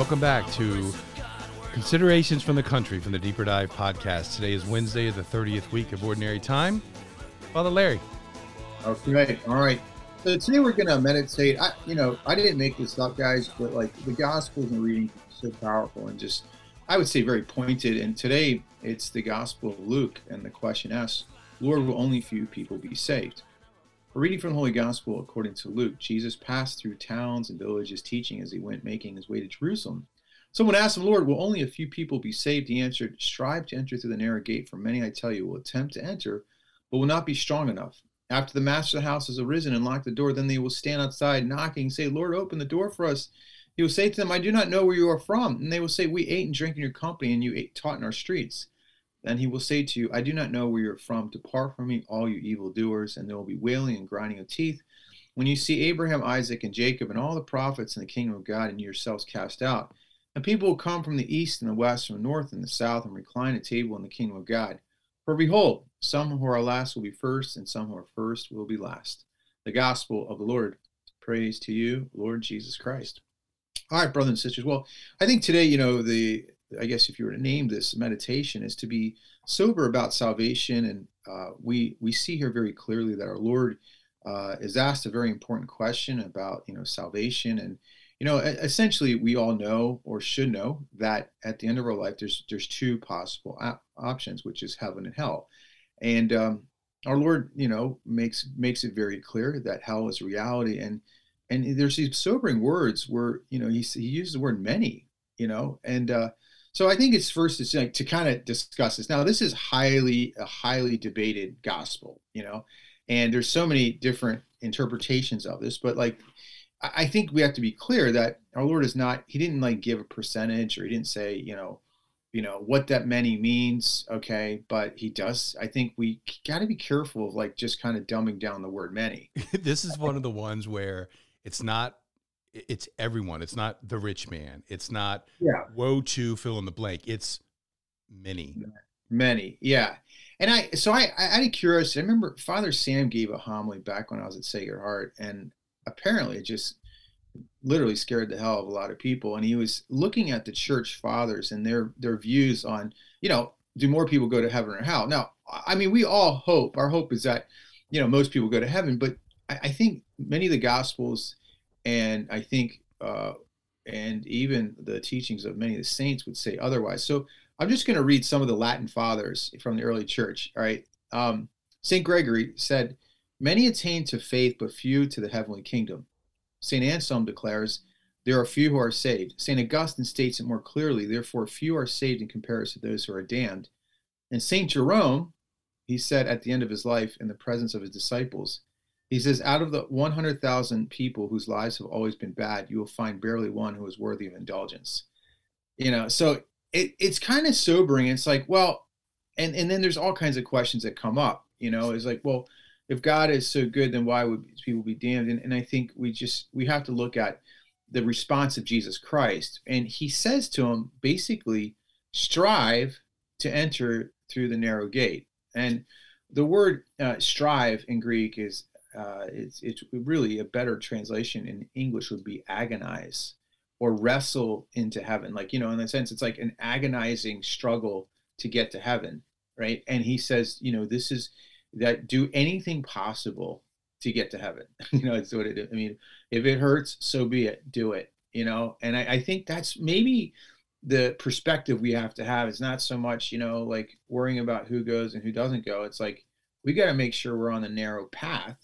Welcome back to Considerations from the Country from the Deeper Dive podcast. Today is Wednesday of the 30th week of Ordinary Time. Father Larry. Okay, all right. So today we're going to meditate. I, you know, I didn't make this up, guys, but like the Gospels and reading so powerful and just, I would say, very pointed. And today it's the Gospel of Luke, and the question asks, "Lord, will only few people be saved?" A reading from the Holy Gospel according to Luke, Jesus passed through towns and villages teaching as he went making his way to Jerusalem. Someone asked him, Lord, will only a few people be saved? He answered, Strive to enter through the narrow gate, for many, I tell you, will attempt to enter, but will not be strong enough. After the master of the house has arisen and locked the door, then they will stand outside knocking, say, Lord, open the door for us. He will say to them, I do not know where you are from. And they will say, We ate and drank in your company, and you ate taught in our streets. Then he will say to you, I do not know where you're from. Depart from me, all you evildoers. And there will be wailing and grinding of teeth when you see Abraham, Isaac, and Jacob, and all the prophets in the kingdom of God, and yourselves cast out. And people will come from the east and the west, from the north and the south, and recline at table in the kingdom of God. For behold, some who are last will be first, and some who are first will be last. The gospel of the Lord. Praise to you, Lord Jesus Christ. All right, brothers and sisters. Well, I think today, you know, the I guess if you were to name this meditation, is to be sober about salvation. And uh, we we see here very clearly that our Lord uh, is asked a very important question about you know salvation, and you know essentially we all know or should know that at the end of our life there's there's two possible op- options, which is heaven and hell, and um, our Lord you know makes makes it very clear that hell is reality, and and there's these sobering words where you know he he uses the word many, you know, and uh, so I think it's first to like to kind of discuss this. Now, this is highly a highly debated gospel, you know, and there's so many different interpretations of this. But like, I think we have to be clear that our Lord is not. He didn't like give a percentage, or he didn't say, you know, you know what that many means. Okay, but he does. I think we got to be careful of like just kind of dumbing down the word many. this is one of the ones where it's not it's everyone. It's not the rich man. It's not yeah. woe to fill in the blank. It's many. Many. Yeah. And I so I I out of curiosity, I remember Father Sam gave a homily back when I was at Sacred Heart, and apparently it just literally scared the hell of a lot of people. And he was looking at the church fathers and their their views on, you know, do more people go to heaven or hell? Now, I mean, we all hope. Our hope is that, you know, most people go to heaven, but I, I think many of the gospels and I think, uh, and even the teachings of many of the saints would say otherwise. So I'm just going to read some of the Latin fathers from the early church. All right. Um, St. Gregory said, Many attain to faith, but few to the heavenly kingdom. St. Anselm declares, There are few who are saved. St. Augustine states it more clearly, Therefore, few are saved in comparison to those who are damned. And St. Jerome, he said at the end of his life in the presence of his disciples, he says, out of the 100,000 people whose lives have always been bad, you will find barely one who is worthy of indulgence. You know, so it, it's kind of sobering. It's like, well, and, and then there's all kinds of questions that come up, you know, it's like, well, if God is so good, then why would people be damned? And, and I think we just, we have to look at the response of Jesus Christ. And he says to him, basically, strive to enter through the narrow gate. And the word uh, strive in Greek is uh, it's it's really a better translation in English would be agonize or wrestle into heaven. Like you know, in a sense, it's like an agonizing struggle to get to heaven, right? And he says, you know, this is that do anything possible to get to heaven. you know, it's what it. I mean, if it hurts, so be it. Do it. You know, and I, I think that's maybe the perspective we have to have. It's not so much, you know, like worrying about who goes and who doesn't go. It's like we got to make sure we're on the narrow path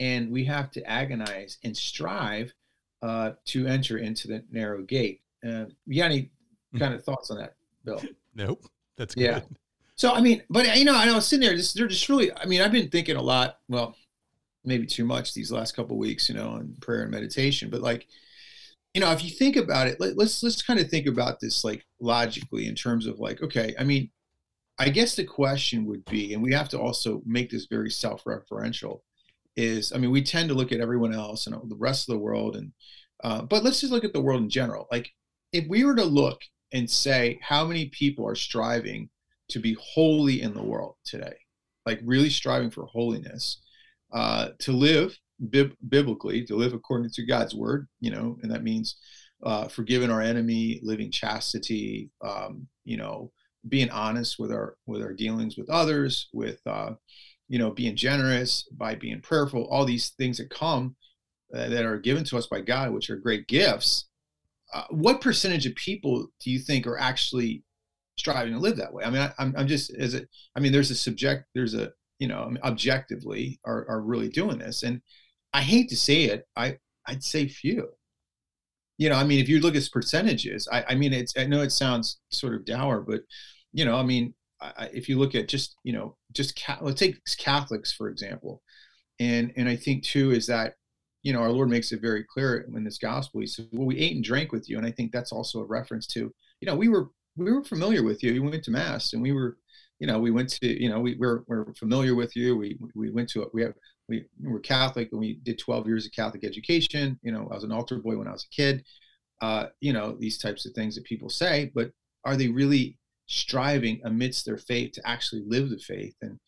and we have to agonize and strive uh, to enter into the narrow gate. Uh, you got any hmm. kind of thoughts on that, Bill? Nope. That's good. Yeah. So I mean, but you know, I was sitting there. Just they're just really. I mean, I've been thinking a lot. Well, maybe too much these last couple weeks, you know, on prayer and meditation. But like, you know, if you think about it, let, let's let's kind of think about this like logically in terms of like, okay, I mean, I guess the question would be, and we have to also make this very self-referential is i mean we tend to look at everyone else and the rest of the world and uh, but let's just look at the world in general. Like if we were to look and say how many people are striving to be holy in the world today like really striving for holiness uh, to live bib- biblically to live according to god's word you know and that means uh, forgiving our enemy, living chastity, um, you know, being honest with our with our dealings with others, with uh, you know, being generous by being prayerful, all these things that come uh, that are given to us by God, which are great gifts. Uh, what percentage of people do you think are actually striving to live that way? I mean, I, am I'm just as it. I mean, there's a subject, there's a you know, objectively are are really doing this, and I hate to say it, I I'd say few. You know, I mean, if you look at percentages, I, I mean, it's I know it sounds sort of dour, but you know, I mean, I, if you look at just you know just let's take Catholics for example, and and I think too is that you know our Lord makes it very clear in this gospel. He says, "Well, we ate and drank with you," and I think that's also a reference to you know we were we were familiar with you. We went to mass and we were you know we went to you know we we're, we're familiar with you. We we went to we have we were Catholic and we did 12 years of Catholic education. You know, I was an altar boy when I was a kid. Uh, you know, these types of things that people say, but are they really striving amidst their faith to actually live the faith. And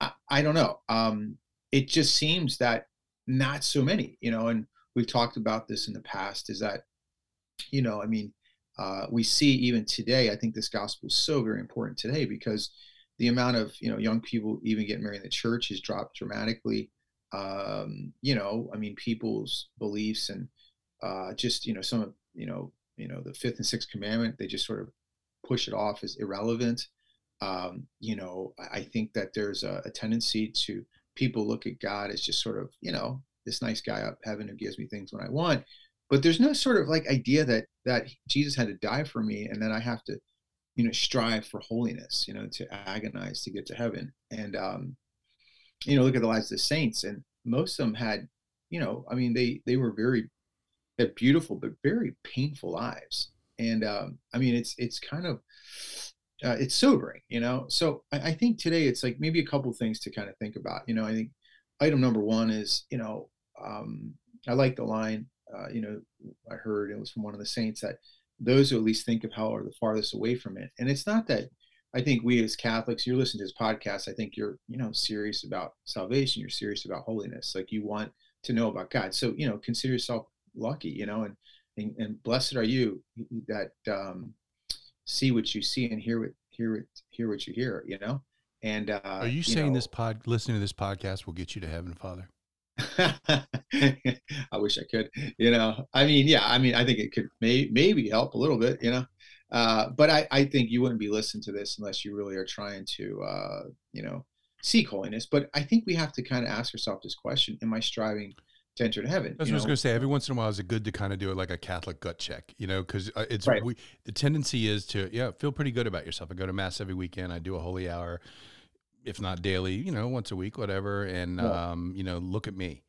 I, I don't know. Um, it just seems that not so many, you know, and we've talked about this in the past is that, you know, I mean, uh, we see even today, I think this gospel is so very important today because the amount of, you know, young people even getting married in the church has dropped dramatically. Um, you know, I mean, people's beliefs and uh, just, you know, some of, you know, you know, the fifth and sixth commandment, they just sort of push it off as irrelevant. Um, you know, I think that there's a, a, tendency to people look at God as just sort of, you know, this nice guy up heaven who gives me things when I want. But there's no sort of like idea that that Jesus had to die for me and then I have to, you know, strive for holiness, you know, to agonize to get to heaven. And um, you know, look at the lives of the saints, and most of them had, you know, I mean, they they were very had beautiful but very painful lives and um, I mean it's it's kind of uh, it's sobering, you know. So I, I, think today it's like maybe a couple things to kind of think about. You know, I think item number one is you know um, I like the line. Uh, you know, I heard it was from one of the saints that those who at least think of hell are the farthest away from it. And it's not that I think we as Catholics, you're listening to this podcast. I think you're you know serious about salvation. You're serious about holiness. Like you want to know about God. So you know, consider yourself lucky. You know, and and, and blessed are you that um, see what you see and hear what hear what hear what you hear. You know. And uh, are you, you saying know, this pod listening to this podcast will get you to heaven, Father? I wish I could. You know, I mean, yeah, I mean, I think it could may, maybe help a little bit. You know, uh, but I, I think you wouldn't be listening to this unless you really are trying to, uh, you know, seek holiness. But I think we have to kind of ask ourselves this question: Am I striving enter to heaven. That's what I was going to say. Every once in a while, is it good to kind of do it like a Catholic gut check, you know, because uh, it's right. we, the tendency is to yeah feel pretty good about yourself. I go to mass every weekend. I do a holy hour, if not daily, you know, once a week, whatever, and yeah. um, you know, look at me.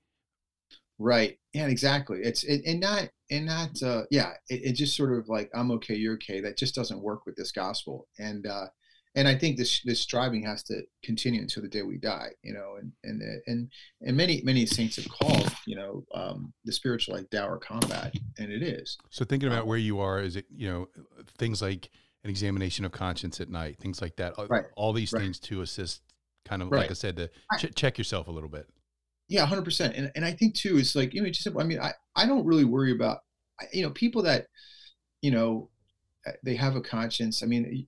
Right. Yeah. Exactly. It's it, and not and not uh, yeah. It, it just sort of like I'm okay, you're okay. That just doesn't work with this gospel, and uh, and I think this this striving has to continue until the day we die, you know, and and and and many many saints have called, you know, um, the spiritual like dour combat, and it is. So thinking about um, where you are, is it you know things like an examination of conscience at night, things like that, right. all these right. things to assist, kind of right. like I said, to ch- check yourself a little bit. Yeah, hundred percent, and and I think too, it's like you know, just I mean, I I don't really worry about, you know, people that, you know, they have a conscience. I mean,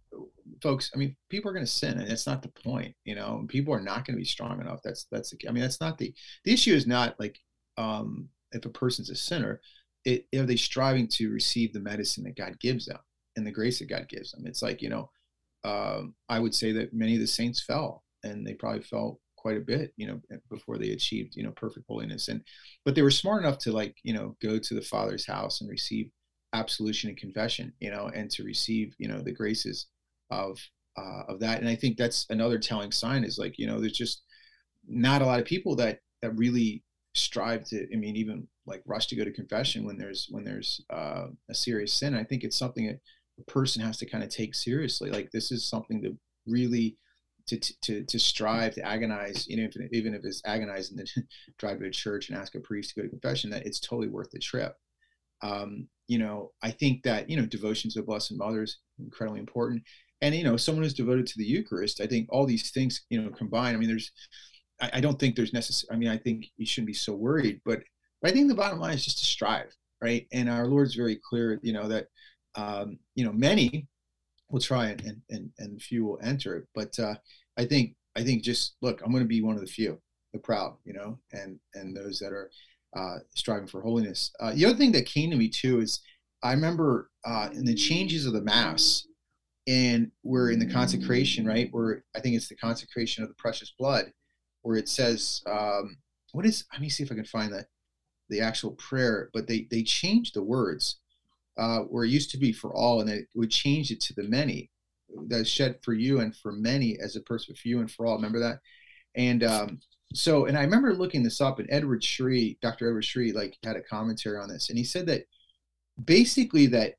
folks, I mean, people are going to sin, and that's not the point. You know, people are not going to be strong enough. That's that's. The, I mean, that's not the the issue. Is not like um, if a person's a sinner, it, are they striving to receive the medicine that God gives them and the grace that God gives them? It's like you know, um, I would say that many of the saints fell, and they probably fell quite a bit, you know, before they achieved you know perfect holiness. And but they were smart enough to like you know go to the Father's house and receive absolution and confession, you know, and to receive you know the graces of uh, of that. And I think that's another telling sign is like you know there's just not a lot of people that that really strive to. I mean, even like rush to go to confession when there's when there's uh, a serious sin. I think it's something that a person has to kind of take seriously. Like this is something to really to, to, to strive to agonize, you know, if, even if it's agonizing to drive to a church and ask a priest to go to confession, that it's totally worth the trip. Um, you know, I think that, you know, devotion to the Blessed Mother is incredibly important and you know someone who's devoted to the eucharist i think all these things you know combine i mean there's i, I don't think there's necessary i mean i think you shouldn't be so worried but, but i think the bottom line is just to strive right? And our Lord's very clear, you know, that um, you know many will try and and and, and few will enter it. But uh, I think I think just look, I'm going to be one of the few, the proud, you know, and and those that are uh, striving for holiness. Uh, the other thing that came to me too is I remember uh, in the changes of the mass, and we're in the consecration, right? Where I think it's the consecration of the precious blood, where it says, um, "What is?" Let me see if I can find the the actual prayer. But they they changed the words, uh, where it used to be for all, and they would change it to the many, that shed for you and for many as a person for you and for all. Remember that? And um, so, and I remember looking this up, and Edward Sri Dr. Edward Sri like had a commentary on this, and he said that basically that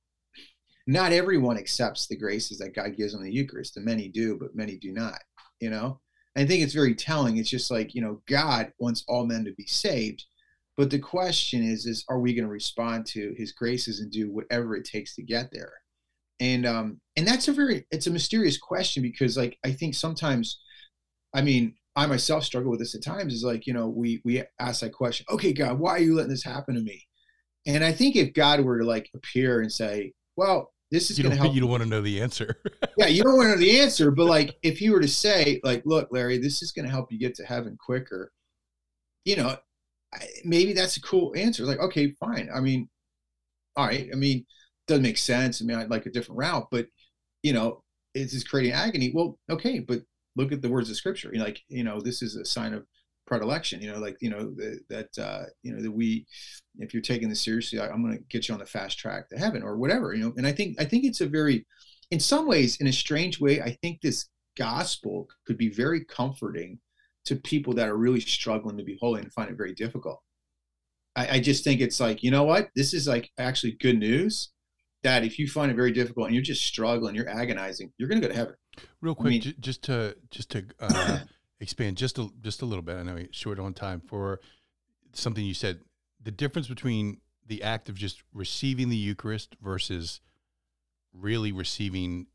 not everyone accepts the graces that God gives on the Eucharist, and many do, but many do not. You know, I think it's very telling. It's just like you know, God wants all men to be saved, but the question is, is are we going to respond to His graces and do whatever it takes to get there? And um, and that's a very it's a mysterious question because like I think sometimes, I mean, I myself struggle with this at times. Is like you know we we ask that question, okay, God, why are you letting this happen to me? And I think if God were to like appear and say, well, this is going to help. You don't want to know the answer. yeah, you don't want to know the answer. But like, if he were to say, like, look, Larry, this is going to help you get to heaven quicker, you know, maybe that's a cool answer. Like, okay, fine. I mean, all right. I mean, doesn't make sense. I mean, I'd like a different route, but you know, it's just creating agony? Well, okay, but look at the words of scripture. You know, like, you know, this is a sign of predilection you know like you know the, that uh you know that we if you're taking this seriously I, i'm going to get you on the fast track to heaven or whatever you know and i think i think it's a very in some ways in a strange way i think this gospel could be very comforting to people that are really struggling to be holy and find it very difficult I, I just think it's like you know what this is like actually good news that if you find it very difficult and you're just struggling you're agonizing you're going to go to heaven real quick I mean, j- just to just to uh expand just a just a little bit. I know you're short on time for something you said. The difference between the act of just receiving the Eucharist versus really receiving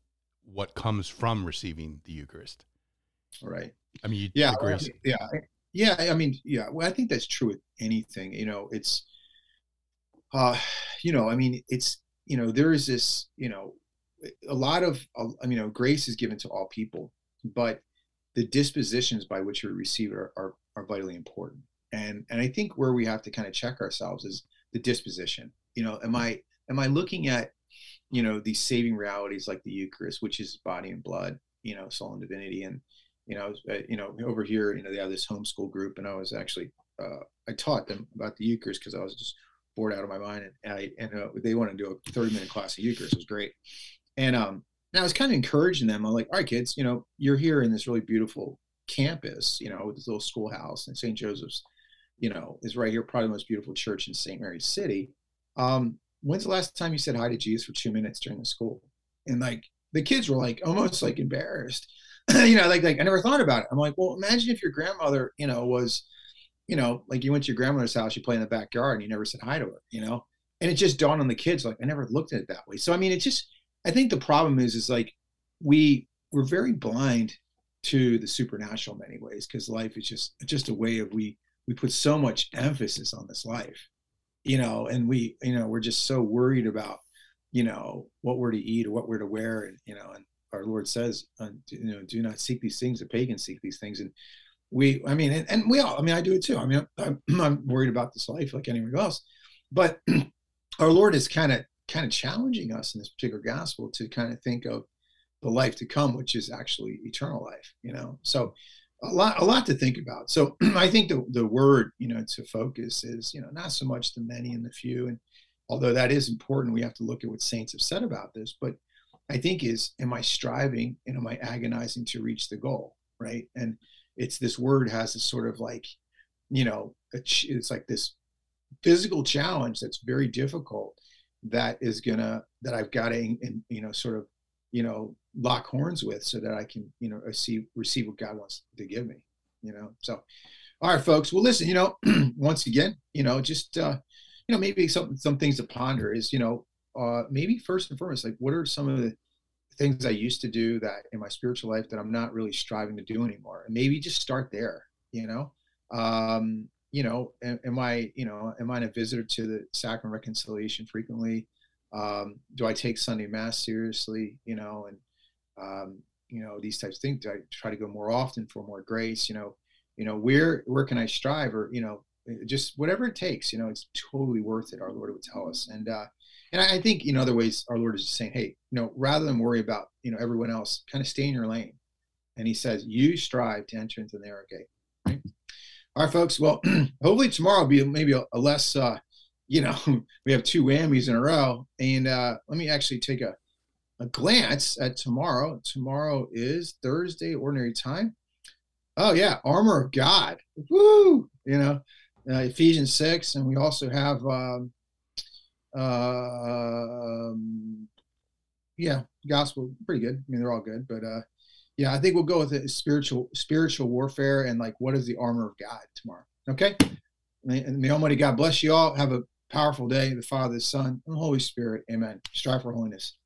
what comes from receiving the Eucharist. Right. I mean, yeah, yeah, yeah. I mean, yeah. Well, I think that's true with anything. You know, it's, uh, you know, I mean, it's, you know, there is this, you know, a lot of, I mean, you know, grace is given to all people, but the dispositions by which we receive it are, are, are vitally important. And and I think where we have to kind of check ourselves is the disposition. You know, am I am I looking at you know these saving realities like the Eucharist, which is body and blood, you know, soul and divinity, and you know, uh, you know, over here, you know, they have this homeschool group, and I was actually uh, I taught them about the Eucharist because I was just bored out of my mind, and I and uh, they wanted to do a 30 minute class of Eucharist. It was great, and um, and I was kind of encouraging them. I'm like, all right, kids, you know, you're here in this really beautiful campus, you know, with this little schoolhouse, and St. Joseph's, you know, is right here, probably the most beautiful church in St. Mary's City. Um, when's the last time you said hi to Jesus for two minutes during the school? And like the kids were like almost like embarrassed, you know, like like I never thought about it. I'm like, well, imagine if your grandmother, you know, was, you know, like you went to your grandmother's house, you play in the backyard, and you never said hi to her, you know, and it just dawned on the kids like I never looked at it that way. So I mean, it just I think the problem is is like we we're very blind to the supernatural in many ways because life is just just a way of we we put so much emphasis on this life, you know, and we you know we're just so worried about you know what we're to eat or what we're to wear, and you know, and our Lord says, uh, you know, do not seek these things. The pagans seek these things, and we, I mean, and, and we all, I mean, I do it too. I mean, I'm, I'm worried about this life like anyone else, but our Lord is kind of kind of challenging us in this particular gospel to kind of think of the life to come, which is actually eternal life, you know. So a lot, a lot to think about. So I think the, the word, you know, to focus is, you know, not so much the many and the few. And although that is important, we have to look at what saints have said about this. But I think is, am I striving and am I agonizing to reach the goal? Right. And it's this word has this sort of like, you know, it's like this physical challenge that's very difficult that is gonna that I've got to you know sort of you know lock horns with so that I can you know receive receive what God wants to give me you know? So all right folks. Well listen you know once again you know just uh you know maybe some some things to ponder is you know uh maybe first and foremost like what are some of the things I used to do that in my spiritual life that I'm not really striving to do anymore and maybe just start there you know um you know, am, am, I, you know, am I a visitor to the sacrament reconciliation frequently? Um, do I take Sunday Mass seriously? You know, and um, you know these types of things. Do I try to go more often for more grace? You know, you know where where can I strive, or you know, just whatever it takes. You know, it's totally worth it. Our Lord would tell us, and uh, and I think in other ways, our Lord is just saying, hey, you know, rather than worry about you know everyone else, kind of stay in your lane. And He says, you strive to enter into the narrow gate. All right, folks. Well, hopefully tomorrow will be maybe a, a less, uh, you know, we have two whammies in a row. And uh, let me actually take a, a glance at tomorrow. Tomorrow is Thursday, ordinary time. Oh, yeah, armor of God. Woo! You know, uh, Ephesians 6. And we also have, um, um, yeah, gospel, pretty good. I mean, they're all good, but uh, yeah, I think we'll go with it spiritual spiritual warfare and like what is the armor of God tomorrow. Okay. And may Almighty God bless you all. Have a powerful day. The Father, the Son, and the Holy Spirit. Amen. Strive for holiness.